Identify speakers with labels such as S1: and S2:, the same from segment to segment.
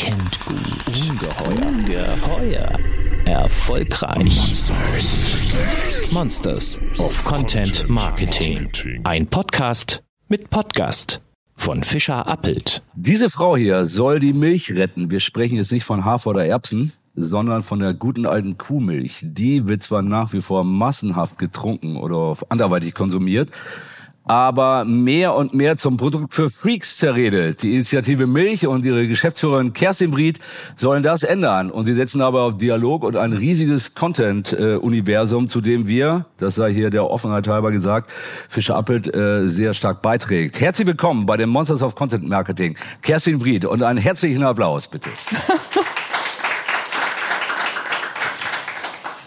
S1: kennt gut. Ungeheuer. Ungeheuer. Erfolgreich. Monsters. Monsters of Content Marketing. Ein Podcast mit Podcast von Fischer Appelt.
S2: Diese Frau hier soll die Milch retten. Wir sprechen jetzt nicht von Hafer oder Erbsen, sondern von der guten alten Kuhmilch. Die wird zwar nach wie vor massenhaft getrunken oder anderweitig konsumiert, aber mehr und mehr zum Produkt für Freaks zerredet. Die Initiative Milch und ihre Geschäftsführerin Kerstin Bried sollen das ändern. Und sie setzen aber auf Dialog und ein riesiges Content-Universum, zu dem wir, das sei hier der Offenheit halber gesagt, Fischer Appelt äh, sehr stark beiträgt. Herzlich willkommen bei den Monsters of Content Marketing. Kerstin Bried und einen herzlichen Applaus, bitte.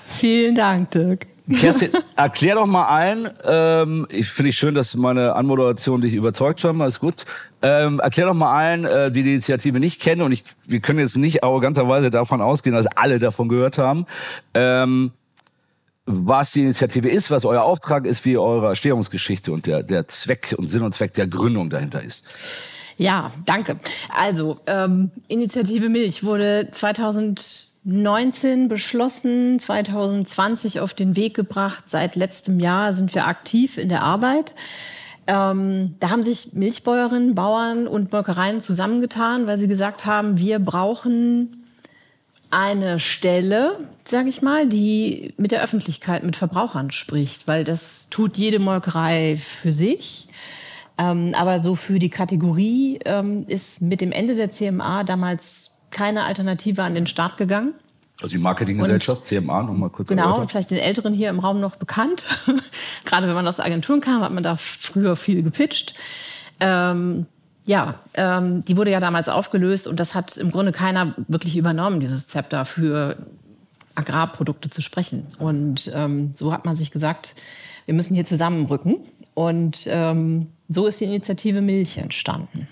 S3: Vielen Dank, Dirk.
S2: Kerstin, erklär doch mal allen, ähm, ich finde ich schön, dass meine Anmoderation dich überzeugt haben, alles gut. Ähm, erklär doch mal allen, äh, die die Initiative nicht kennen, und ich, wir können jetzt nicht arroganterweise davon ausgehen, dass alle davon gehört haben, ähm, was die Initiative ist, was euer Auftrag ist, wie eure Erstehungsgeschichte und der, der Zweck und Sinn und Zweck der Gründung dahinter ist.
S3: Ja, danke. Also, ähm, Initiative Milch wurde 2000 19 beschlossen, 2020 auf den Weg gebracht. Seit letztem Jahr sind wir aktiv in der Arbeit. Ähm, da haben sich Milchbäuerinnen, Bauern und Molkereien zusammengetan, weil sie gesagt haben, wir brauchen eine Stelle, sage ich mal, die mit der Öffentlichkeit, mit Verbrauchern spricht, weil das tut jede Molkerei für sich. Ähm, aber so für die Kategorie ähm, ist mit dem Ende der CMA damals keine Alternative an den Start gegangen.
S2: Also die Marketinggesellschaft, CMA, nochmal kurz
S3: Genau, erläutert. vielleicht den Älteren hier im Raum noch bekannt. Gerade wenn man aus Agenturen kam, hat man da früher viel gepitcht. Ähm, ja, ähm, die wurde ja damals aufgelöst und das hat im Grunde keiner wirklich übernommen, dieses Zepter für Agrarprodukte zu sprechen. Und ähm, so hat man sich gesagt, wir müssen hier zusammenrücken. Und ähm, so ist die Initiative Milch entstanden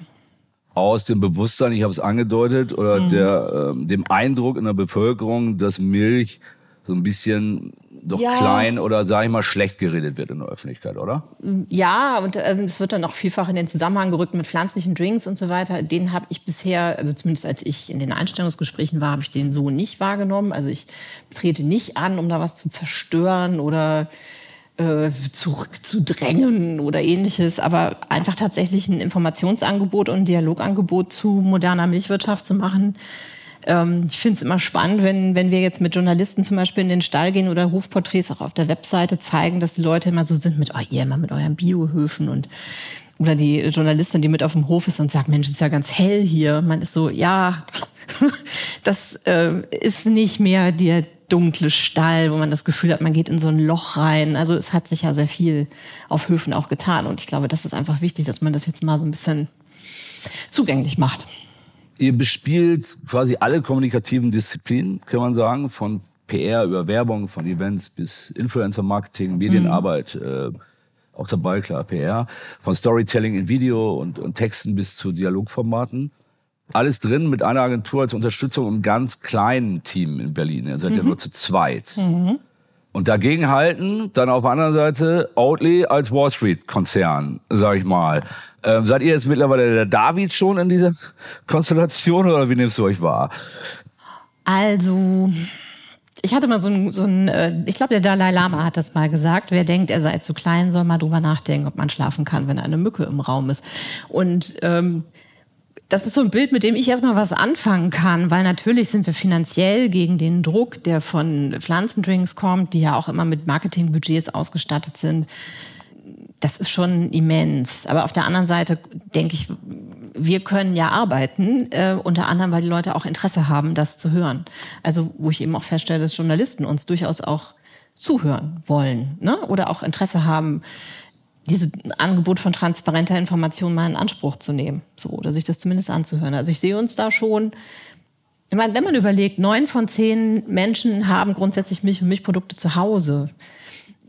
S2: aus dem Bewusstsein, ich habe es angedeutet, oder mhm. der, äh, dem Eindruck in der Bevölkerung, dass Milch so ein bisschen doch ja. klein oder sage ich mal schlecht geredet wird in der Öffentlichkeit, oder?
S3: Ja, und ähm, es wird dann auch vielfach in den Zusammenhang gerückt mit pflanzlichen Drinks und so weiter. Den habe ich bisher, also zumindest als ich in den Einstellungsgesprächen war, habe ich den so nicht wahrgenommen. Also ich trete nicht an, um da was zu zerstören oder äh, zurückzudrängen oder ähnliches, aber einfach tatsächlich ein Informationsangebot und ein Dialogangebot zu moderner Milchwirtschaft zu machen. Ähm, ich finde es immer spannend, wenn, wenn wir jetzt mit Journalisten zum Beispiel in den Stall gehen oder Hofporträts auch auf der Webseite zeigen, dass die Leute immer so sind mit, oh, ihr immer mit euren Biohöfen und oder die Journalistin, die mit auf dem Hof ist und sagt, Mensch, ist ja ganz hell hier. Man ist so, ja, das äh, ist nicht mehr der dunkle Stall, wo man das Gefühl hat, man geht in so ein Loch rein. Also es hat sich ja sehr viel auf Höfen auch getan. Und ich glaube, das ist einfach wichtig, dass man das jetzt mal so ein bisschen zugänglich macht.
S2: Ihr bespielt quasi alle kommunikativen Disziplinen, kann man sagen, von PR über Werbung, von Events bis Influencer-Marketing, Medienarbeit. Mhm. Äh, auch dabei, klar, PR, von Storytelling in Video und, und Texten bis zu Dialogformaten alles drin mit einer Agentur als Unterstützung im ganz kleinen Team in Berlin. Ihr seid mhm. ja nur zu zweit. Mhm. Und dagegen halten dann auf der anderen Seite Oatly als Wall Street Konzern, sag ich mal. Ähm, seid ihr jetzt mittlerweile der David schon in dieser Konstellation oder wie nimmst du euch wahr?
S3: Also, ich hatte mal so ein, so ein äh, ich glaube, der Dalai Lama hat das mal gesagt. Wer denkt, er sei zu klein, soll mal drüber nachdenken, ob man schlafen kann, wenn eine Mücke im Raum ist. Und ähm, das ist so ein Bild, mit dem ich erstmal was anfangen kann, weil natürlich sind wir finanziell gegen den Druck, der von Pflanzendrinks kommt, die ja auch immer mit Marketingbudgets ausgestattet sind. Das ist schon immens. Aber auf der anderen Seite denke ich, wir können ja arbeiten, äh, unter anderem, weil die Leute auch Interesse haben, das zu hören. Also wo ich eben auch feststelle, dass Journalisten uns durchaus auch zuhören wollen ne? oder auch Interesse haben, dieses Angebot von transparenter Information mal in Anspruch zu nehmen, so oder sich das zumindest anzuhören. Also ich sehe uns da schon. Ich meine, wenn man überlegt, neun von zehn Menschen haben grundsätzlich Milch und Milchprodukte zu Hause.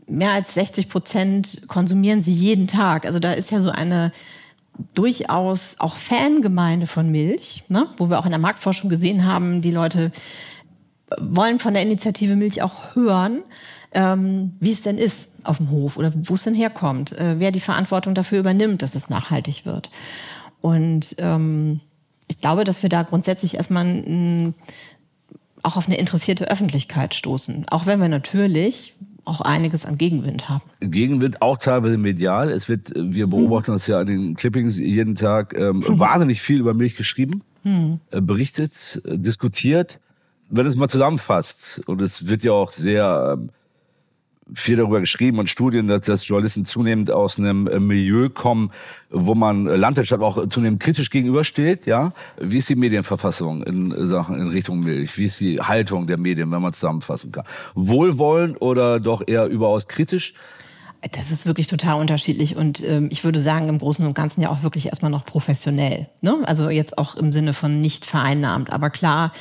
S3: Mehr als 60 Prozent konsumieren sie jeden Tag. Also da ist ja so eine durchaus auch Fangemeinde von Milch, ne? wo wir auch in der Marktforschung gesehen haben, die Leute wollen von der Initiative Milch auch hören ähm, wie es denn ist auf dem Hof oder wo es denn herkommt, äh, wer die Verantwortung dafür übernimmt, dass es nachhaltig wird. Und ähm, ich glaube, dass wir da grundsätzlich erstmal ein, auch auf eine interessierte Öffentlichkeit stoßen. Auch wenn wir natürlich auch einiges an Gegenwind haben.
S2: Gegenwind auch teilweise medial. Es wird, wir beobachten das ja an den Clippings jeden Tag ähm, mhm. wahnsinnig viel über Milch geschrieben, mhm. äh, berichtet, äh, diskutiert. Wenn es mal zusammenfasst, und es wird ja auch sehr ähm, viel darüber geschrieben und Studien, dass, dass Journalisten zunehmend aus einem äh, Milieu kommen, wo man Landwirtschaft auch zunehmend kritisch gegenübersteht. Ja, wie ist die Medienverfassung in Sachen in Richtung Milch? Wie ist die Haltung der Medien, wenn man zusammenfassen kann? Wohlwollend oder doch eher überaus kritisch?
S3: Das ist wirklich total unterschiedlich und ähm, ich würde sagen im Großen und Ganzen ja auch wirklich erstmal noch professionell. Ne? Also jetzt auch im Sinne von nicht vereinnahmt. Aber klar,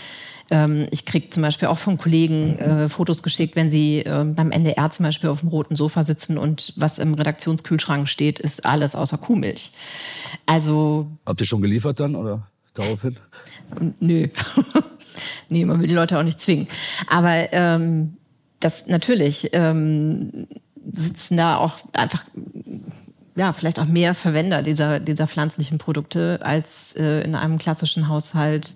S3: ich kriege zum Beispiel auch von Kollegen äh, Fotos geschickt, wenn sie äh, beim NDR zum Beispiel auf dem roten Sofa sitzen und was im Redaktionskühlschrank steht, ist alles außer Kuhmilch. Also.
S2: Habt ihr schon geliefert dann oder daraufhin?
S3: Nö. nee, man will die Leute auch nicht zwingen. Aber ähm, das natürlich ähm, sitzen da auch einfach ja, vielleicht auch mehr Verwender dieser, dieser pflanzlichen Produkte als äh, in einem klassischen Haushalt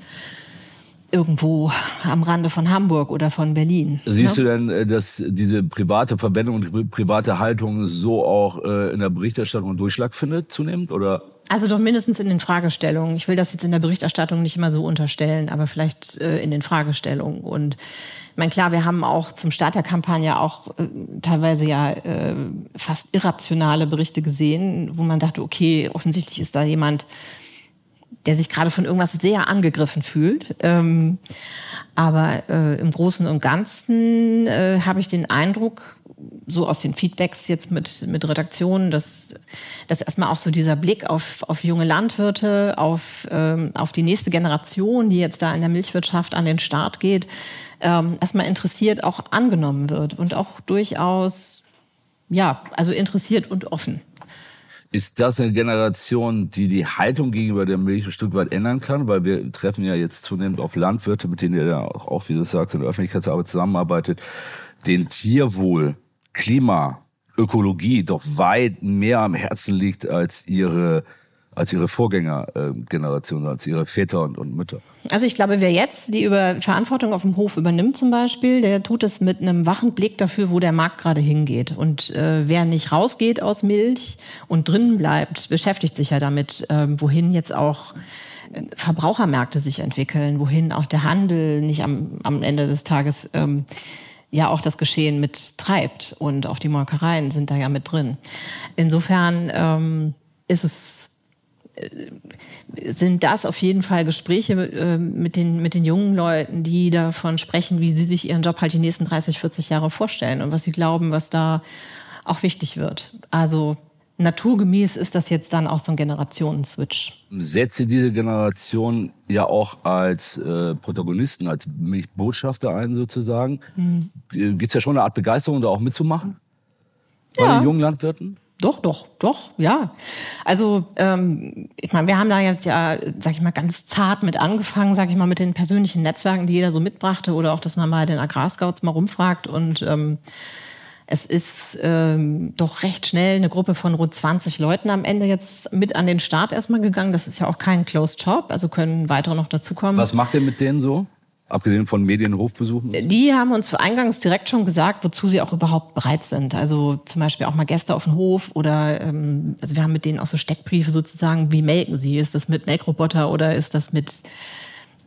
S3: irgendwo am Rande von Hamburg oder von Berlin.
S2: Siehst ne? du denn, äh, dass diese private Verwendung und private Haltung so auch äh, in der Berichterstattung Durchschlag findet zunehmend oder?
S3: Also doch mindestens in den Fragestellungen. Ich will das jetzt in der Berichterstattung nicht immer so unterstellen, aber vielleicht äh, in den Fragestellungen. Und ich meine, klar, wir haben auch zum Start der Kampagne auch äh, teilweise ja äh, fast irrationale Berichte gesehen, wo man dachte, okay, offensichtlich ist da jemand, der sich gerade von irgendwas sehr angegriffen fühlt. Ähm, aber äh, im Großen und Ganzen äh, habe ich den Eindruck, so aus den Feedbacks jetzt mit, mit Redaktionen, dass, dass erstmal auch so dieser Blick auf, auf junge Landwirte, auf, ähm, auf die nächste Generation, die jetzt da in der Milchwirtschaft an den Start geht, ähm, erstmal interessiert auch angenommen wird und auch durchaus, ja, also interessiert und offen.
S2: Ist das eine Generation, die die Haltung gegenüber der Milch ein Stück weit ändern kann? Weil wir treffen ja jetzt zunehmend auf Landwirte, mit denen ihr ja auch, wie du sagst, in der Öffentlichkeitsarbeit zusammenarbeitet, den Tierwohl, Klima, Ökologie doch weit mehr am Herzen liegt als ihre als ihre Vorgängergeneration, als ihre Väter und, und Mütter.
S3: Also ich glaube, wer jetzt die über Verantwortung auf dem Hof übernimmt zum Beispiel, der tut es mit einem wachen Blick dafür, wo der Markt gerade hingeht. Und äh, wer nicht rausgeht aus Milch und drinnen bleibt, beschäftigt sich ja damit, äh, wohin jetzt auch äh, Verbrauchermärkte sich entwickeln, wohin auch der Handel nicht am, am Ende des Tages ähm, ja auch das Geschehen mit treibt. Und auch die Molkereien sind da ja mit drin. Insofern ähm, ist es sind das auf jeden Fall Gespräche äh, mit den, mit den jungen Leuten, die davon sprechen, wie sie sich ihren Job halt die nächsten 30, 40 Jahre vorstellen und was sie glauben, was da auch wichtig wird. Also naturgemäß ist das jetzt dann auch so ein Generationenswitch.
S2: Setzt ihr diese Generation ja auch als äh, Protagonisten, als Botschafter ein sozusagen? Mhm. Gibt es ja schon eine Art Begeisterung, da auch mitzumachen? Bei ja. den jungen Landwirten?
S3: Doch, doch, doch, ja. Also ähm, ich meine, wir haben da jetzt ja, sag ich mal, ganz zart mit angefangen, sag ich mal, mit den persönlichen Netzwerken, die jeder so mitbrachte, oder auch, dass man bei den Agrarscouts mal rumfragt. Und ähm, es ist ähm, doch recht schnell eine Gruppe von rund 20 Leuten am Ende jetzt mit an den Start erstmal gegangen. Das ist ja auch kein Closed Job, also können weitere noch dazukommen.
S2: Was macht ihr mit denen so? Abgesehen von Medienhofbesuchen?
S3: Die haben uns eingangs direkt schon gesagt, wozu sie auch überhaupt bereit sind. Also zum Beispiel auch mal Gäste auf dem Hof oder ähm, also wir haben mit denen auch so Steckbriefe sozusagen, wie melken sie? Ist das mit Melkroboter oder ist das mit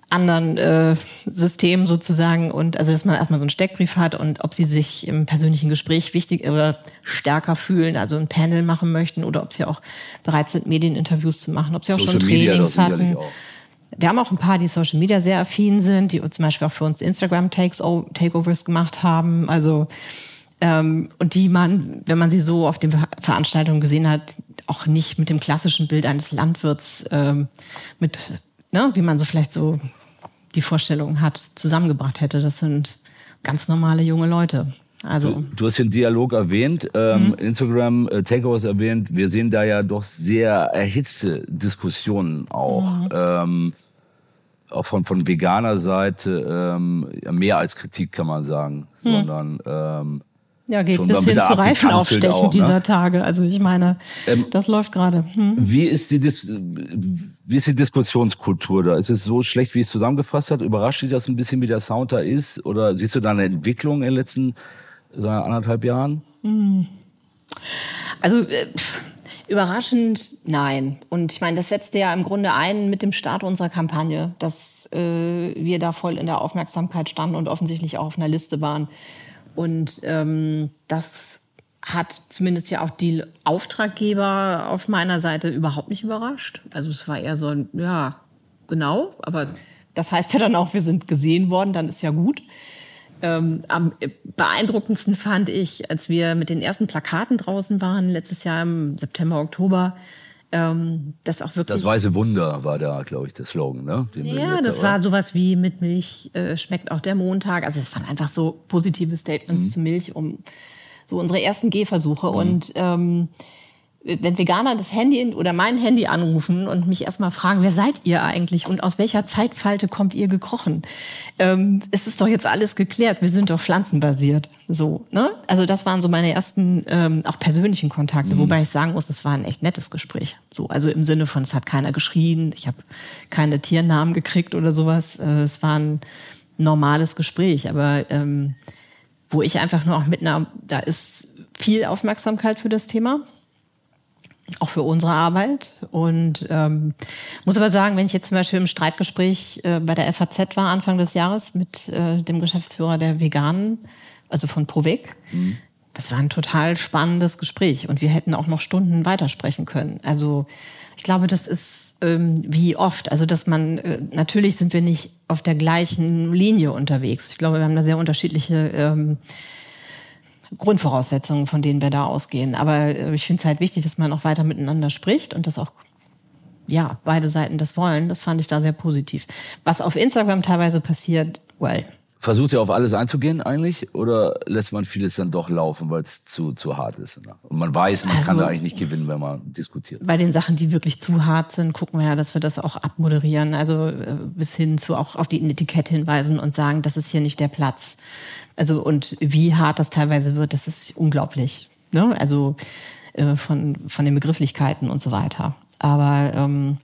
S3: anderen äh, Systemen sozusagen und also dass man erstmal so einen Steckbrief hat und ob sie sich im persönlichen Gespräch wichtig oder stärker fühlen, also ein Panel machen möchten oder ob sie auch bereit sind, Medieninterviews zu machen, ob sie auch Social schon Trainings Media, hatten. Auch. Wir haben auch ein paar, die Social Media sehr affin sind, die zum Beispiel auch für uns Instagram Takeovers gemacht haben. Also ähm, und die man, wenn man sie so auf den Veranstaltungen gesehen hat, auch nicht mit dem klassischen Bild eines Landwirts ähm, mit, ne, wie man so vielleicht so die Vorstellung hat, zusammengebracht hätte. Das sind ganz normale junge Leute. Also
S2: du, du hast den Dialog erwähnt, ähm, mhm. Instagram äh, Takeovers erwähnt. Wir sehen da ja doch sehr erhitzte Diskussionen auch. Mhm. Ähm, auch von, von veganer Seite ähm, mehr als Kritik kann man sagen, mhm. sondern ähm,
S3: Ja, geht bis hin zu Reifenaufstechen auch, ne? dieser Tage. Also ich meine, ähm, das läuft gerade.
S2: Hm. Wie ist die Dis wie ist die Diskussionskultur da? Ist es so schlecht, wie es zusammengefasst hat? Überrascht dich das ein bisschen, wie der Sound da ist? Oder siehst du da eine Entwicklung in den letzten so anderthalb Jahren? Hm.
S3: Also äh, überraschend nein. Und ich meine, das setzte ja im Grunde ein mit dem Start unserer Kampagne, dass äh, wir da voll in der Aufmerksamkeit standen und offensichtlich auch auf einer Liste waren und ähm, das hat zumindest ja auch die Auftraggeber auf meiner Seite überhaupt nicht überrascht. Also es war eher so, ja, genau, aber das heißt ja dann auch, wir sind gesehen worden, dann ist ja gut. Ähm, am beeindruckendsten fand ich, als wir mit den ersten Plakaten draußen waren, letztes Jahr im September, Oktober, ähm, das auch wirklich.
S2: Das weiße Wunder war da, glaube ich, der Slogan, ne?
S3: Den ja, das war sowas wie mit Milch äh, schmeckt auch der Montag. Also es waren einfach so positive Statements mhm. zu Milch, um so unsere ersten Gehversuche. Mhm. Und ähm, wenn Veganer das Handy oder mein Handy anrufen und mich erstmal fragen, wer seid ihr eigentlich und aus welcher Zeitfalte kommt ihr gekrochen? Ähm, es ist doch jetzt alles geklärt, wir sind doch pflanzenbasiert. So, ne? Also das waren so meine ersten ähm, auch persönlichen Kontakte, mhm. wobei ich sagen muss, es war ein echt nettes Gespräch. So, also im Sinne von, es hat keiner geschrien, ich habe keine Tiernamen gekriegt oder sowas. Äh, es war ein normales Gespräch, aber ähm, wo ich einfach nur auch mitnahm, da ist viel Aufmerksamkeit für das Thema auch für unsere Arbeit. Und ähm, muss aber sagen, wenn ich jetzt zum Beispiel im Streitgespräch äh, bei der FAZ war Anfang des Jahres mit äh, dem Geschäftsführer der Veganen, also von Provec, mhm. das war ein total spannendes Gespräch und wir hätten auch noch Stunden weitersprechen können. Also ich glaube, das ist ähm, wie oft, also dass man äh, natürlich sind wir nicht auf der gleichen Linie unterwegs. Ich glaube, wir haben da sehr unterschiedliche ähm, Grundvoraussetzungen, von denen wir da ausgehen. Aber äh, ich finde es halt wichtig, dass man auch weiter miteinander spricht und das auch ja, beide Seiten das wollen. Das fand ich da sehr positiv. Was auf Instagram teilweise passiert, well,
S2: Versucht ihr auf alles einzugehen eigentlich oder lässt man vieles dann doch laufen, weil es zu, zu hart ist? Ne? Und man weiß, man also, kann da eigentlich nicht gewinnen, wenn man diskutiert.
S3: Bei den Sachen, die wirklich zu hart sind, gucken wir ja, dass wir das auch abmoderieren. Also äh, bis hin zu auch auf die Etikette hinweisen und sagen, das ist hier nicht der Platz. Also und wie hart das teilweise wird, das ist unglaublich. Ne? Also äh, von, von den Begrifflichkeiten und so weiter. Aber ähm,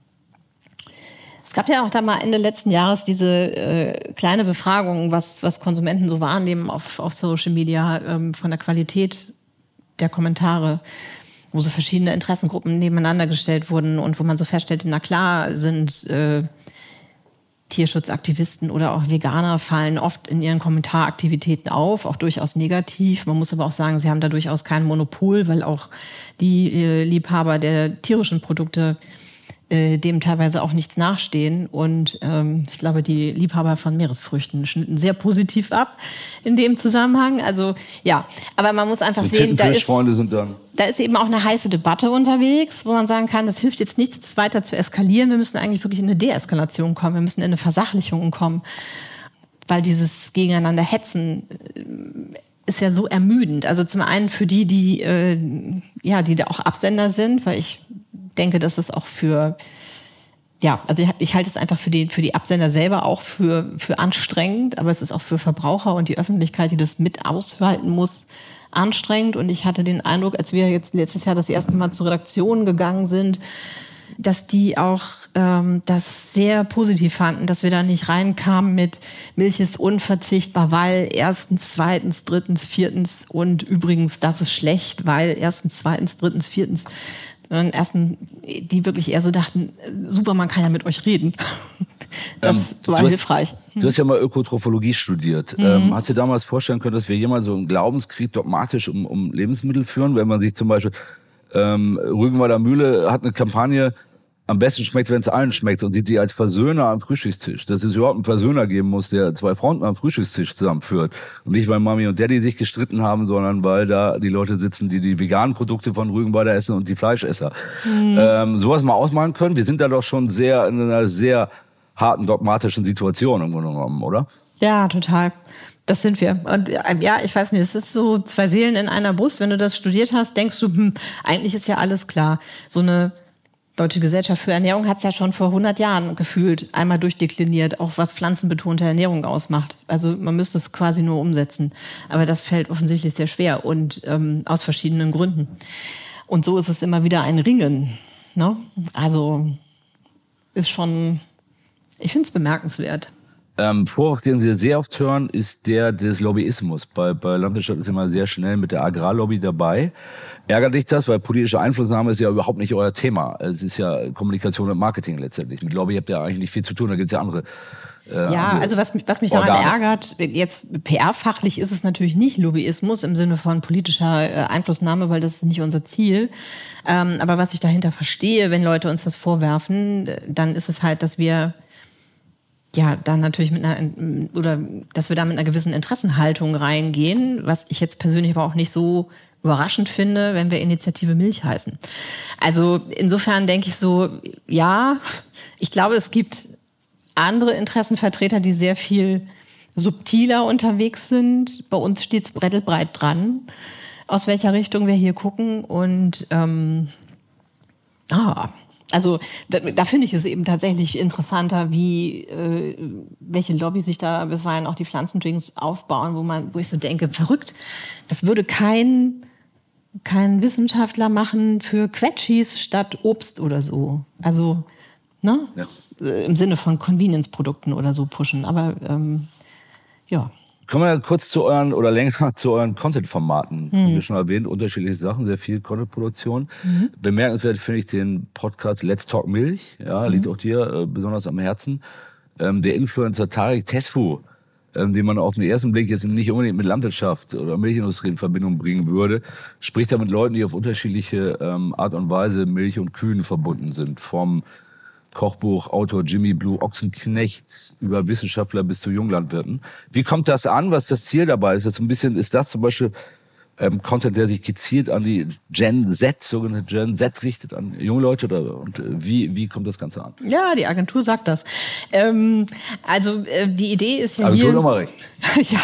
S3: es gab ja auch da mal Ende letzten Jahres diese äh, kleine Befragung, was, was Konsumenten so wahrnehmen auf, auf Social Media ähm, von der Qualität der Kommentare, wo so verschiedene Interessengruppen nebeneinander gestellt wurden und wo man so feststellte, na klar sind äh, Tierschutzaktivisten oder auch Veganer fallen oft in ihren Kommentaraktivitäten auf, auch durchaus negativ. Man muss aber auch sagen, sie haben da durchaus kein Monopol, weil auch die äh, Liebhaber der tierischen Produkte äh, dem teilweise auch nichts nachstehen. Und ähm, ich glaube, die Liebhaber von Meeresfrüchten schnitten sehr positiv ab in dem Zusammenhang. Also ja, aber man muss einfach die sehen, da ist, da ist eben auch eine heiße Debatte unterwegs, wo man sagen kann, das hilft jetzt nichts, das weiter zu eskalieren. Wir müssen eigentlich wirklich in eine Deeskalation kommen. Wir müssen in eine Versachlichung kommen. Weil dieses Gegeneinander hetzen äh, ist ja so ermüdend. Also zum einen für die, die äh, ja, die da auch Absender sind, weil ich denke, dass es auch für ja, also ich, ich halte es einfach für die, für die Absender selber auch für, für anstrengend, aber es ist auch für Verbraucher und die Öffentlichkeit, die das mit aushalten muss, anstrengend. Und ich hatte den Eindruck, als wir jetzt letztes Jahr das erste Mal zur Redaktion gegangen sind, dass die auch ähm, das sehr positiv fanden, dass wir da nicht reinkamen mit Milch ist unverzichtbar, weil erstens, zweitens, drittens, viertens und übrigens, das ist schlecht, weil erstens, zweitens, drittens, viertens ersten, die wirklich eher so dachten, super, man kann ja mit euch reden. Das ähm, war
S2: hast,
S3: hilfreich.
S2: Du hast ja mal Ökotrophologie studiert. Mhm. Ähm, hast du damals vorstellen können, dass wir jemals so einen Glaubenskrieg dogmatisch um, um Lebensmittel führen, wenn man sich zum Beispiel ähm, Rügenwalder Mühle hat eine Kampagne am besten schmeckt, wenn es allen schmeckt und sieht sie als Versöhner am Frühstückstisch. Dass es überhaupt einen Versöhner geben muss, der zwei Fronten am Frühstückstisch zusammenführt. Und nicht, weil Mami und Daddy sich gestritten haben, sondern weil da die Leute sitzen, die die veganen Produkte von Rügenwalder essen und die Fleischesser. Mhm. Ähm, sowas mal ausmalen können. Wir sind da doch schon sehr in einer sehr harten dogmatischen Situation im Grunde genommen, oder?
S3: Ja, total. Das sind wir. Und äh, ja, ich weiß nicht, es ist so zwei Seelen in einer Brust. Wenn du das studiert hast, denkst du, hm, eigentlich ist ja alles klar. So eine Deutsche Gesellschaft für Ernährung hat es ja schon vor 100 Jahren gefühlt einmal durchdekliniert, auch was pflanzenbetonte Ernährung ausmacht. Also man müsste es quasi nur umsetzen. Aber das fällt offensichtlich sehr schwer und ähm, aus verschiedenen Gründen. Und so ist es immer wieder ein Ringen. Ne? Also ist schon, ich finde es bemerkenswert.
S2: Ähm, Vorwurf, den Sie sehr oft hören, ist der des Lobbyismus. Bei, bei Landwirtschaft ist immer sehr schnell mit der Agrarlobby dabei. Ärgert dich das, weil politische Einflussnahme ist ja überhaupt nicht euer Thema. Es ist ja Kommunikation und Marketing letztendlich. Mit Lobby habt ihr eigentlich nicht viel zu tun, da gibt es ja andere.
S3: Äh, ja, also was, was mich daran Organe. ärgert, jetzt PR-fachlich ist es natürlich nicht Lobbyismus im Sinne von politischer äh, Einflussnahme, weil das ist nicht unser Ziel. Ähm, aber was ich dahinter verstehe, wenn Leute uns das vorwerfen, dann ist es halt, dass wir ja, dann natürlich mit einer, oder dass wir da mit einer gewissen Interessenhaltung reingehen, was ich jetzt persönlich aber auch nicht so überraschend finde, wenn wir Initiative Milch heißen. Also insofern denke ich so, ja, ich glaube, es gibt andere Interessenvertreter, die sehr viel subtiler unterwegs sind. Bei uns steht es brettelbreit dran, aus welcher Richtung wir hier gucken. Und ähm, ah, also da, da finde ich es eben tatsächlich interessanter, wie äh, welche Lobby sich da bisweilen auch die Pflanzendrinks aufbauen, wo man, wo ich so denke, verrückt, das würde kein kein Wissenschaftler machen für Quetschis statt Obst oder so. Also ne? Ja. Äh, im Sinne von Convenience-Produkten oder so pushen. Aber ähm, ja.
S2: Kommen wir kurz zu euren oder länger zu euren Content-Formaten. Mhm. Wie schon erwähnt, unterschiedliche Sachen, sehr viel Content-Produktion. Mhm. Bemerkenswert finde ich den Podcast Let's Talk Milch. Ja, mhm. liegt auch dir äh, besonders am Herzen. Ähm, der Influencer Tarek Tesfu, ähm, den man auf den ersten Blick jetzt nicht unbedingt mit Landwirtschaft oder Milchindustrie in Verbindung bringen würde, spricht er mit Leuten, die auf unterschiedliche ähm, Art und Weise Milch und Kühen verbunden sind. Vom Kochbuchautor Jimmy Blue Ochsenknecht über Wissenschaftler bis zu Junglandwirten. Wie kommt das an? Was das Ziel dabei? Ist das ein bisschen, ist das zum Beispiel ähm, Content, der sich gezielt an die Gen Z, sogenannte Gen Z richtet, an junge Leute oder und äh, wie, wie kommt das Ganze an?
S3: Ja, die Agentur sagt das. Ähm, also äh, die Idee ist ja
S2: Agentur
S3: hier...
S2: nochmal recht.
S3: ja,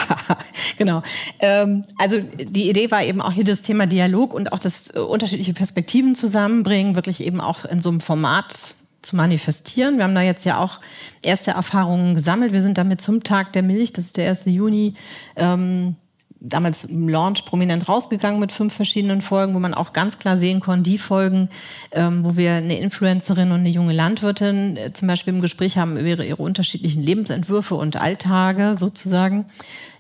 S3: genau. Ähm, also die Idee war eben auch hier das Thema Dialog und auch das äh, unterschiedliche Perspektiven zusammenbringen, wirklich eben auch in so einem Format zu manifestieren. Wir haben da jetzt ja auch erste Erfahrungen gesammelt. Wir sind damit zum Tag der Milch, das ist der 1. Juni, ähm, damals im Launch prominent rausgegangen mit fünf verschiedenen Folgen, wo man auch ganz klar sehen konnte, die Folgen, ähm, wo wir eine Influencerin und eine junge Landwirtin äh, zum Beispiel im Gespräch haben über ihre, ihre unterschiedlichen Lebensentwürfe und Alltage sozusagen,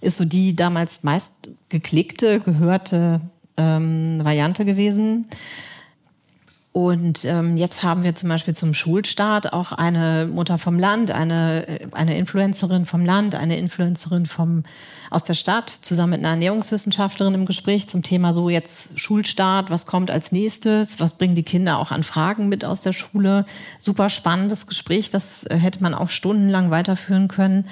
S3: ist so die damals meist geklickte, gehörte ähm, Variante gewesen. Und ähm, jetzt haben wir zum Beispiel zum Schulstart auch eine Mutter vom Land, eine, eine Influencerin vom Land, eine Influencerin vom, aus der Stadt, zusammen mit einer Ernährungswissenschaftlerin im Gespräch zum Thema so jetzt Schulstart, was kommt als nächstes, was bringen die Kinder auch an Fragen mit aus der Schule. Super spannendes Gespräch, das äh, hätte man auch stundenlang weiterführen können.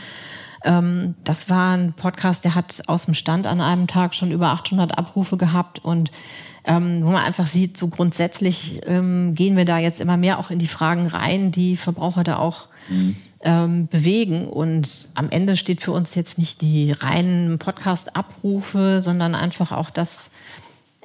S3: Ähm, das war ein Podcast, der hat aus dem Stand an einem Tag schon über 800 Abrufe gehabt und ähm, wo man einfach sieht, so grundsätzlich ähm, gehen wir da jetzt immer mehr auch in die Fragen rein, die Verbraucher da auch mhm. ähm, bewegen. Und am Ende steht für uns jetzt nicht die reinen Podcast-Abrufe, sondern einfach auch das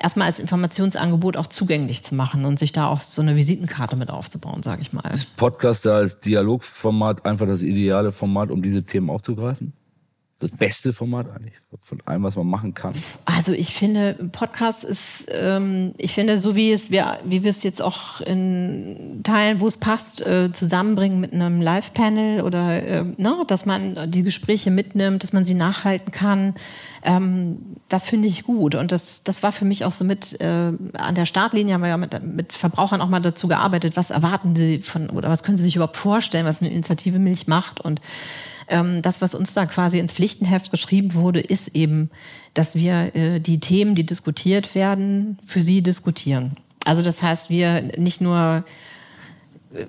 S3: erstmal als Informationsangebot auch zugänglich zu machen und sich da auch so eine Visitenkarte mit aufzubauen, sage ich mal.
S2: Ist Podcast da als Dialogformat einfach das ideale Format, um diese Themen aufzugreifen? Das beste Format eigentlich von allem, was man machen kann?
S3: Also ich finde, Podcast ist, ähm, ich finde, so wie es wir, wie wir es jetzt auch in Teilen, wo es passt, äh, zusammenbringen mit einem Live-Panel oder äh, ne, dass man die Gespräche mitnimmt, dass man sie nachhalten kann. Ähm, das finde ich gut und das, das war für mich auch so mit äh, an der Startlinie haben wir ja mit, mit Verbrauchern auch mal dazu gearbeitet, was erwarten sie von oder was können sie sich überhaupt vorstellen, was eine Initiative Milch macht und ähm, das, was uns da quasi ins Pflichtenheft geschrieben wurde, ist eben, dass wir äh, die Themen, die diskutiert werden, für sie diskutieren. Also das heißt, wir nicht nur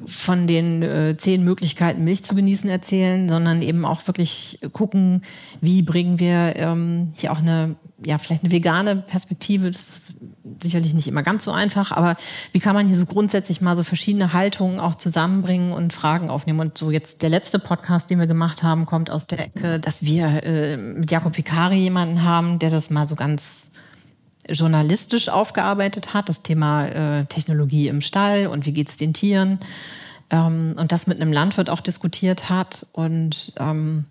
S3: von den äh, zehn Möglichkeiten, Milch zu genießen, erzählen, sondern eben auch wirklich gucken, wie bringen wir ähm, hier auch eine ja, vielleicht eine vegane Perspektive, das ist sicherlich nicht immer ganz so einfach, aber wie kann man hier so grundsätzlich mal so verschiedene Haltungen auch zusammenbringen und Fragen aufnehmen? Und so jetzt der letzte Podcast, den wir gemacht haben, kommt aus der Ecke, dass wir äh, mit Jakob Vicari jemanden haben, der das mal so ganz journalistisch aufgearbeitet hat, das Thema äh, Technologie im Stall und wie geht's den Tieren ähm, und das mit einem Landwirt auch diskutiert hat und ähm,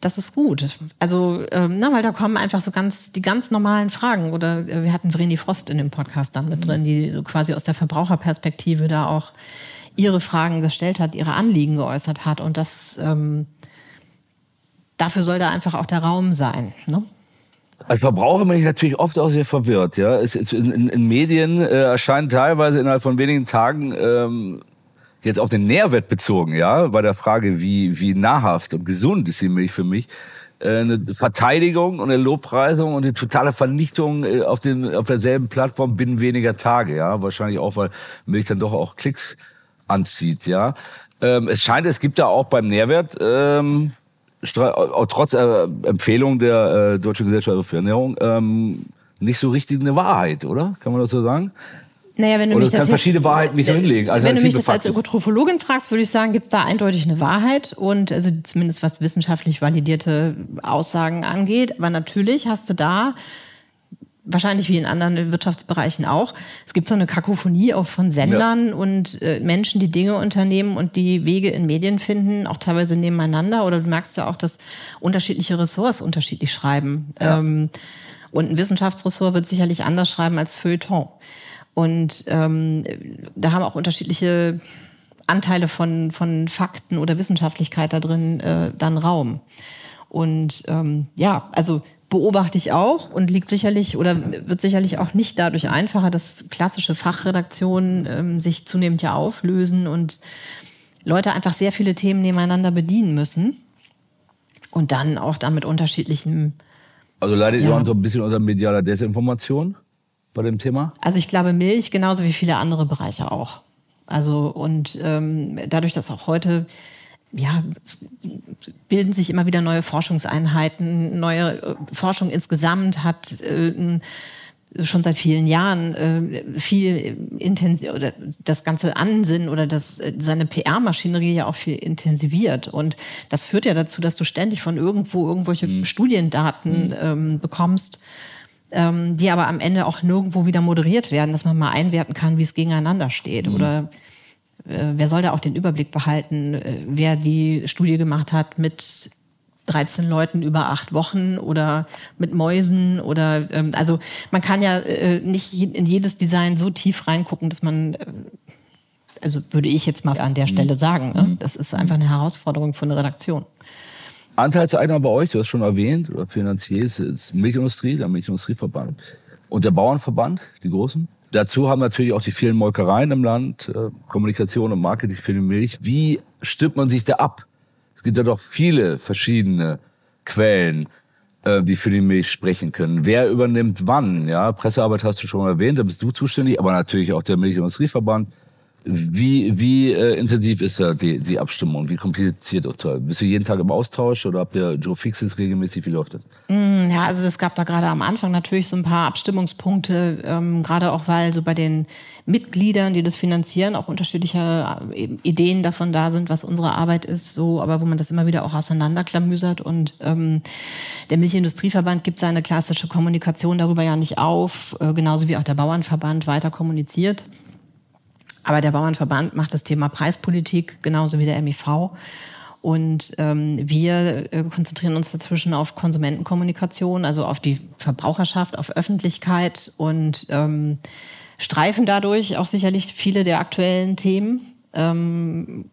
S3: das ist gut. Also, ähm, na, weil da kommen einfach so ganz die ganz normalen Fragen. Oder äh, wir hatten Vreni Frost in dem Podcast dann mit mhm. drin, die so quasi aus der Verbraucherperspektive da auch ihre Fragen gestellt hat, ihre Anliegen geäußert hat. Und das ähm, dafür soll da einfach auch der Raum sein. Ne?
S2: Als Verbraucher bin ich natürlich oft auch sehr verwirrt. Ja, es, es, in, in, Medien äh, erscheint teilweise innerhalb von wenigen Tagen ähm, jetzt auf den Nährwert bezogen, ja, bei der Frage, wie wie nahrhaft und gesund ist die Milch für mich, äh, eine Verteidigung und eine Lobpreisung und eine totale Vernichtung äh, auf den auf derselben Plattform binnen weniger Tage, ja, wahrscheinlich auch, weil Milch dann doch auch Klicks anzieht, ja. Ähm, es scheint, es gibt da auch beim Nährwert ähm, trotz äh, Empfehlung der äh, Deutschen Gesellschaft für Ernährung ähm, nicht so richtig eine Wahrheit, oder? Kann man das so sagen?
S3: Naja, wenn du Oder mich
S2: das kann verschiedene Wahrheiten nicht so hinlegen.
S3: Also wenn du mich das als Ökotrophologin fragst, würde ich sagen, gibt es da eindeutig eine Wahrheit und also zumindest was wissenschaftlich validierte Aussagen angeht. Aber natürlich hast du da wahrscheinlich wie in anderen Wirtschaftsbereichen auch. Es gibt so eine Kakophonie auch von Sendern ja. und äh, Menschen, die Dinge unternehmen und die Wege in Medien finden, auch teilweise nebeneinander. Oder du merkst ja auch, dass unterschiedliche Ressorts unterschiedlich schreiben. Ja. Ähm, und ein Wissenschaftsressort wird sicherlich anders schreiben als Feuilleton. Und ähm, da haben auch unterschiedliche Anteile von, von Fakten oder Wissenschaftlichkeit da drin äh, dann Raum. Und ähm, ja, also beobachte ich auch und liegt sicherlich oder wird sicherlich auch nicht dadurch einfacher, dass klassische Fachredaktionen ähm, sich zunehmend ja auflösen und Leute einfach sehr viele Themen nebeneinander bedienen müssen und dann auch damit unterschiedlichen.
S2: Also leidet ja. ihr auch ein bisschen unter medialer Desinformation bei dem Thema?
S3: Also ich glaube Milch genauso wie viele andere Bereiche auch. Also und ähm, dadurch, dass auch heute ja, bilden sich immer wieder neue Forschungseinheiten, neue äh, Forschung insgesamt hat äh, schon seit vielen Jahren äh, viel intensiv oder das ganze Ansinnen oder das seine PR-Maschinerie ja auch viel intensiviert und das führt ja dazu, dass du ständig von irgendwo irgendwelche mhm. Studiendaten mhm. ähm, bekommst, ähm, die aber am Ende auch nirgendwo wieder moderiert werden, dass man mal einwerten kann, wie es gegeneinander steht mhm. oder wer soll da auch den Überblick behalten, äh, wer die Studie gemacht hat mit 13 Leuten über acht Wochen oder mit Mäusen oder ähm, also man kann ja äh, nicht in jedes Design so tief reingucken, dass man äh, also würde ich jetzt mal an der Stelle mhm. sagen, ne? Mhm. das ist einfach eine Herausforderung für eine Redaktion.
S2: Anteilseigner bei euch, du hast schon erwähnt, oder Finanzier ist, ist Milchindustrie, der Milchindustrieverband und der Bauernverband, die großen. Dazu haben natürlich auch die vielen Molkereien im Land, äh, Kommunikation und Marketing für die Milch. Wie stimmt man sich da ab? Es gibt ja doch viele verschiedene Quellen, äh, die für die Milch sprechen können. Wer übernimmt wann? Ja, Pressearbeit hast du schon erwähnt, da bist du zuständig, aber natürlich auch der Milchindustrieverband. Wie, wie äh, intensiv ist da die, die Abstimmung? Wie kompliziert oder Bist du jeden Tag im Austausch oder habt ihr Joe Fixes regelmäßig? Wie läuft das?
S3: Mm, ja, also es gab da gerade am Anfang natürlich so ein paar Abstimmungspunkte, ähm, gerade auch weil so bei den Mitgliedern, die das finanzieren, auch unterschiedliche äh, Ideen davon da sind, was unsere Arbeit ist, so, aber wo man das immer wieder auch auseinanderklamüsert. Und ähm, der Milchindustrieverband gibt seine klassische Kommunikation darüber ja nicht auf, äh, genauso wie auch der Bauernverband weiter kommuniziert. Aber der Bauernverband macht das Thema Preispolitik genauso wie der MIV. Und ähm, wir äh, konzentrieren uns dazwischen auf Konsumentenkommunikation, also auf die Verbraucherschaft, auf Öffentlichkeit und ähm, streifen dadurch auch sicherlich viele der aktuellen Themen ähm,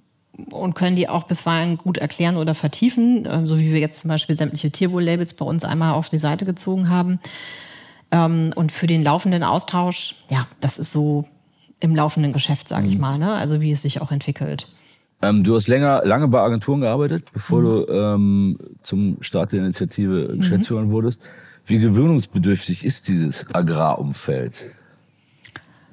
S3: und können die auch bisweilen gut erklären oder vertiefen, äh, so wie wir jetzt zum Beispiel sämtliche Tierwohl-Labels bei uns einmal auf die Seite gezogen haben. Ähm, und für den laufenden Austausch, ja, das ist so im laufenden Geschäft, sage ich mhm. mal, ne? also wie es sich auch entwickelt.
S2: Ähm, du hast länger, lange bei Agenturen gearbeitet, bevor mhm. du ähm, zum Start der Initiative mhm. Geschäftsführer wurdest. Wie gewöhnungsbedürftig ist dieses Agrarumfeld?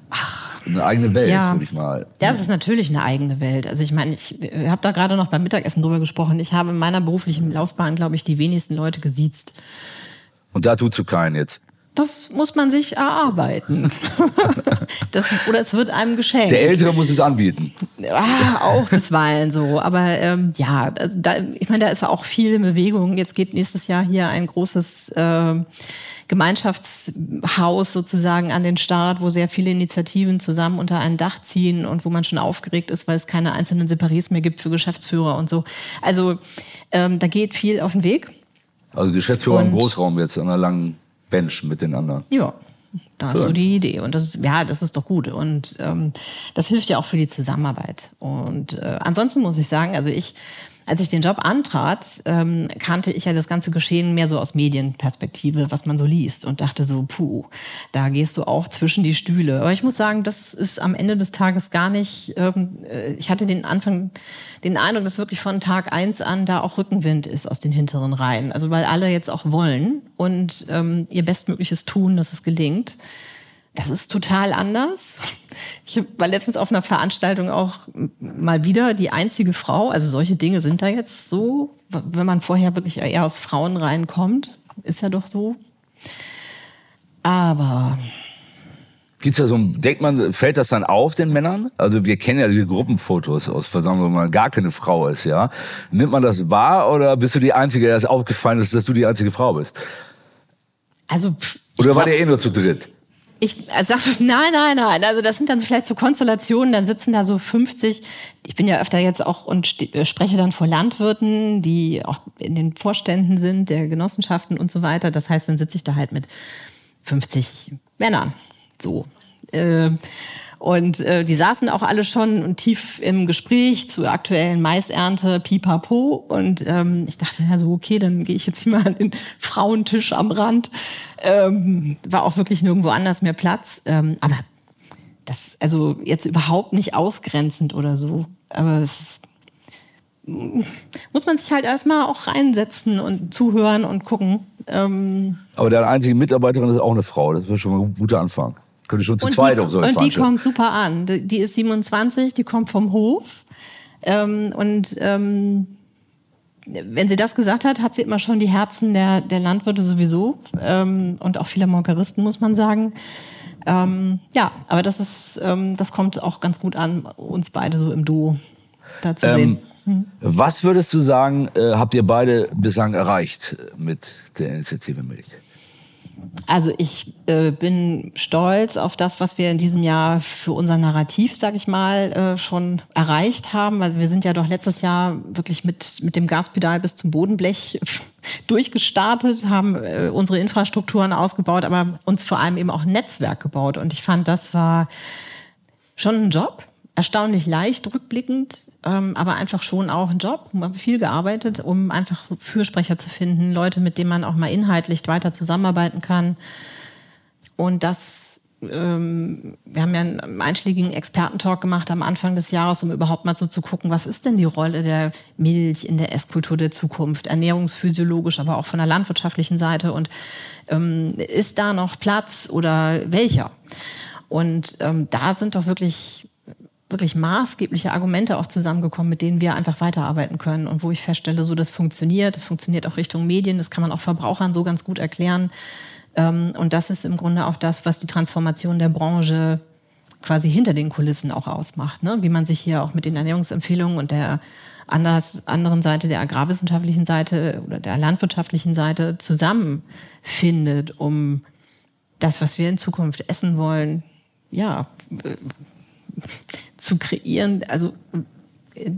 S2: Ach, eine eigene Welt, ja. würde ich mal.
S3: Das ist natürlich eine eigene Welt. Also ich meine, ich habe da gerade noch beim Mittagessen drüber gesprochen. Ich habe in meiner beruflichen Laufbahn, glaube ich, die wenigsten Leute gesiezt.
S2: Und da tut zu keinen jetzt.
S3: Das muss man sich erarbeiten. das, oder es wird einem geschenkt.
S2: Der Ältere muss es anbieten.
S3: Ah, auch bisweilen so. Aber ähm, ja, also da, ich meine, da ist auch viel Bewegung. Jetzt geht nächstes Jahr hier ein großes äh, Gemeinschaftshaus sozusagen an den Start, wo sehr viele Initiativen zusammen unter ein Dach ziehen und wo man schon aufgeregt ist, weil es keine einzelnen Separés mehr gibt für Geschäftsführer und so. Also ähm, da geht viel auf den Weg.
S2: Also Geschäftsführer und, im Großraum jetzt an einer langen Bench mit den anderen.
S3: Ja, da hast du die Idee. Und das ist, ja, das ist doch gut. Und ähm, das hilft ja auch für die Zusammenarbeit. Und äh, ansonsten muss ich sagen, also ich als ich den Job antrat, ähm, kannte ich ja das ganze Geschehen mehr so aus Medienperspektive, was man so liest und dachte so, puh, da gehst du auch zwischen die Stühle. Aber ich muss sagen, das ist am Ende des Tages gar nicht, ähm, äh, ich hatte den Anfang, den Eindruck, dass wirklich von Tag eins an da auch Rückenwind ist aus den hinteren Reihen. Also weil alle jetzt auch wollen und ähm, ihr Bestmögliches tun, dass es gelingt. Das ist total anders. Ich war letztens auf einer Veranstaltung auch mal wieder die einzige Frau. Also solche Dinge sind da jetzt so, wenn man vorher wirklich eher aus Frauen reinkommt, ist ja doch so. Aber
S2: Gibt's da so ein, denkt man, fällt das dann auf den Männern? Also wir kennen ja diese Gruppenfotos aus Versammlungen, wo man gar keine Frau ist, ja. Nimmt man das wahr oder bist du die Einzige, der es aufgefallen ist, dass du die einzige Frau bist?
S3: Also.
S2: Oder war der eh nur zu dritt?
S3: Ich sag, nein, nein, nein. Also das sind dann vielleicht so Konstellationen, dann sitzen da so 50. Ich bin ja öfter jetzt auch und äh, spreche dann vor Landwirten, die auch in den Vorständen sind, der Genossenschaften und so weiter. Das heißt, dann sitze ich da halt mit 50 Männern. So. Äh, und äh, die saßen auch alle schon tief im Gespräch zur aktuellen Maisernte, pipapo. Und ähm, ich dachte ja so, okay, dann gehe ich jetzt hier mal an den Frauentisch am Rand. Ähm, war auch wirklich nirgendwo anders mehr Platz. Ähm, aber das, also jetzt überhaupt nicht ausgrenzend oder so. Aber es muss man sich halt erstmal auch reinsetzen und zuhören und gucken. Ähm,
S2: aber der einzige Mitarbeiterin ist auch eine Frau. Das wäre schon mal ein guter Anfang. Könnte schon zu und zweit
S3: die,
S2: auf so
S3: Und die kommt super an. Die ist 27, die kommt vom Hof. Ähm, und ähm, wenn sie das gesagt hat, hat sie immer schon die Herzen der, der Landwirte sowieso ähm, und auch vieler Molkeristen, muss man sagen. Ähm, ja, aber das ist, ähm, das kommt auch ganz gut an, uns beide so im Duo da zu sehen.
S2: Ähm, hm. Was würdest du sagen, äh, habt ihr beide bislang erreicht mit der Initiative Milch?
S3: Also ich äh, bin stolz auf das, was wir in diesem Jahr für unser Narrativ, sag ich mal, äh, schon erreicht haben. Also wir sind ja doch letztes Jahr wirklich mit, mit dem Gaspedal bis zum Bodenblech durchgestartet, haben äh, unsere Infrastrukturen ausgebaut, aber uns vor allem eben auch ein Netzwerk gebaut. Und ich fand, das war schon ein Job, erstaunlich leicht rückblickend, ähm, aber einfach schon auch ein Job. Wir haben viel gearbeitet, um einfach Fürsprecher zu finden, Leute, mit denen man auch mal inhaltlich weiter zusammenarbeiten kann. Und das, ähm, wir haben ja einen einschlägigen Expertentalk gemacht am Anfang des Jahres, um überhaupt mal so zu gucken, was ist denn die Rolle der Milch in der Esskultur der Zukunft, ernährungsphysiologisch, aber auch von der landwirtschaftlichen Seite. Und ähm, ist da noch Platz oder welcher? Und ähm, da sind doch wirklich wirklich maßgebliche Argumente auch zusammengekommen, mit denen wir einfach weiterarbeiten können und wo ich feststelle, so das funktioniert, das funktioniert auch Richtung Medien, das kann man auch Verbrauchern so ganz gut erklären. Ähm, und das ist im Grunde auch das, was die Transformation der Branche quasi hinter den Kulissen auch ausmacht, ne? wie man sich hier auch mit den Ernährungsempfehlungen und der anders, anderen Seite, der agrarwissenschaftlichen Seite oder der landwirtschaftlichen Seite zusammenfindet, um das, was wir in Zukunft essen wollen, ja, zu kreieren, also äh,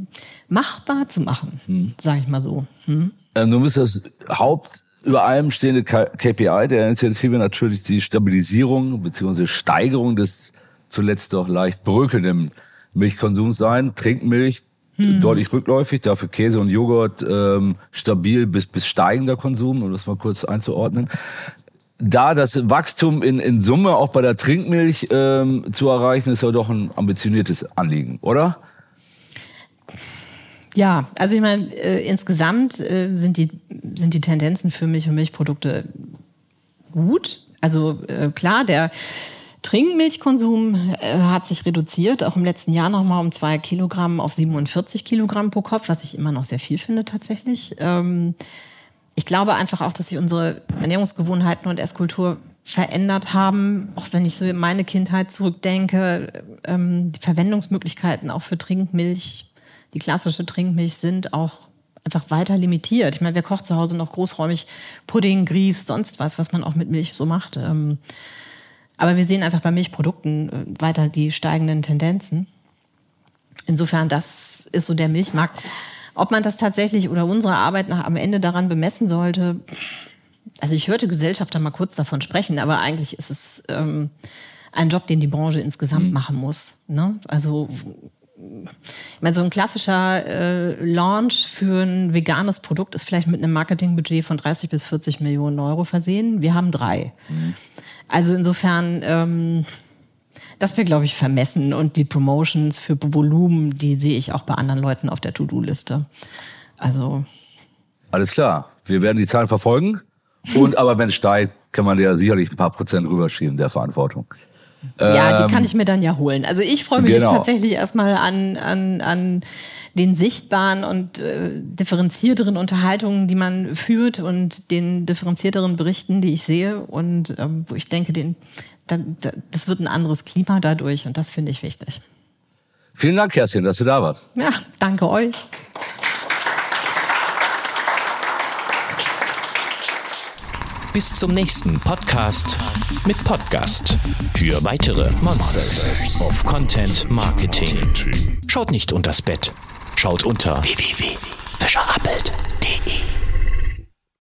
S3: machbar zu machen, hm. sage ich mal so. Hm?
S2: Ähm, nun ist das Haupt über allem stehende KPI der Initiative natürlich die Stabilisierung bzw. Steigerung des zuletzt doch leicht bröckelnden Milchkonsums sein. Trinkmilch hm. deutlich rückläufig, dafür Käse und Joghurt ähm, stabil bis, bis steigender Konsum, um das mal kurz einzuordnen da das Wachstum in, in Summe auch bei der Trinkmilch ähm, zu erreichen, ist ja doch ein ambitioniertes Anliegen, oder?
S3: Ja, also ich meine, äh, insgesamt äh, sind, die, sind die Tendenzen für Milch und Milchprodukte gut. Also äh, klar, der Trinkmilchkonsum äh, hat sich reduziert, auch im letzten Jahr nochmal um zwei Kilogramm auf 47 Kilogramm pro Kopf, was ich immer noch sehr viel finde tatsächlich. Ähm, ich glaube einfach auch, dass sich unsere Ernährungsgewohnheiten und Esskultur verändert haben, auch wenn ich so in meine Kindheit zurückdenke, ähm, die Verwendungsmöglichkeiten auch für Trinkmilch, die klassische Trinkmilch sind auch einfach weiter limitiert. Ich meine, wer kocht zu Hause noch großräumig Pudding, Grieß, sonst was, was man auch mit Milch so macht. Ähm, aber wir sehen einfach bei Milchprodukten äh, weiter die steigenden Tendenzen. Insofern, das ist so der Milchmarkt. Ob man das tatsächlich oder unsere Arbeit nach am Ende daran bemessen sollte, also ich hörte Gesellschafter mal kurz davon sprechen, aber eigentlich ist es ähm, ein Job, den die Branche insgesamt mhm. machen muss. Ne? Also ich meine, so ein klassischer äh, Launch für ein veganes Produkt ist vielleicht mit einem Marketingbudget von 30 bis 40 Millionen Euro versehen. Wir haben drei. Mhm. Also insofern, ähm, das wäre, glaube ich, vermessen. Und die Promotions für Volumen, die sehe ich auch bei anderen Leuten auf der To-Do-Liste. Also.
S2: Alles klar. Wir werden die Zahlen verfolgen. Und aber wenn es steigt, kann man ja sicherlich ein paar Prozent rüberschieben der Verantwortung.
S3: Ja, die kann ähm, ich mir dann ja holen. Also ich freue mich genau. jetzt tatsächlich erstmal an, an, an den sichtbaren und äh, differenzierteren Unterhaltungen, die man führt und den differenzierteren Berichten, die ich sehe und ähm, wo ich denke, den, das wird ein anderes Klima dadurch und das finde ich wichtig.
S2: Vielen Dank, Kerstin, dass du da warst.
S3: Ja, danke euch.
S1: Bis zum nächsten Podcast mit Podcast für weitere Monsters of Content Marketing. Schaut nicht unters Bett, schaut unter www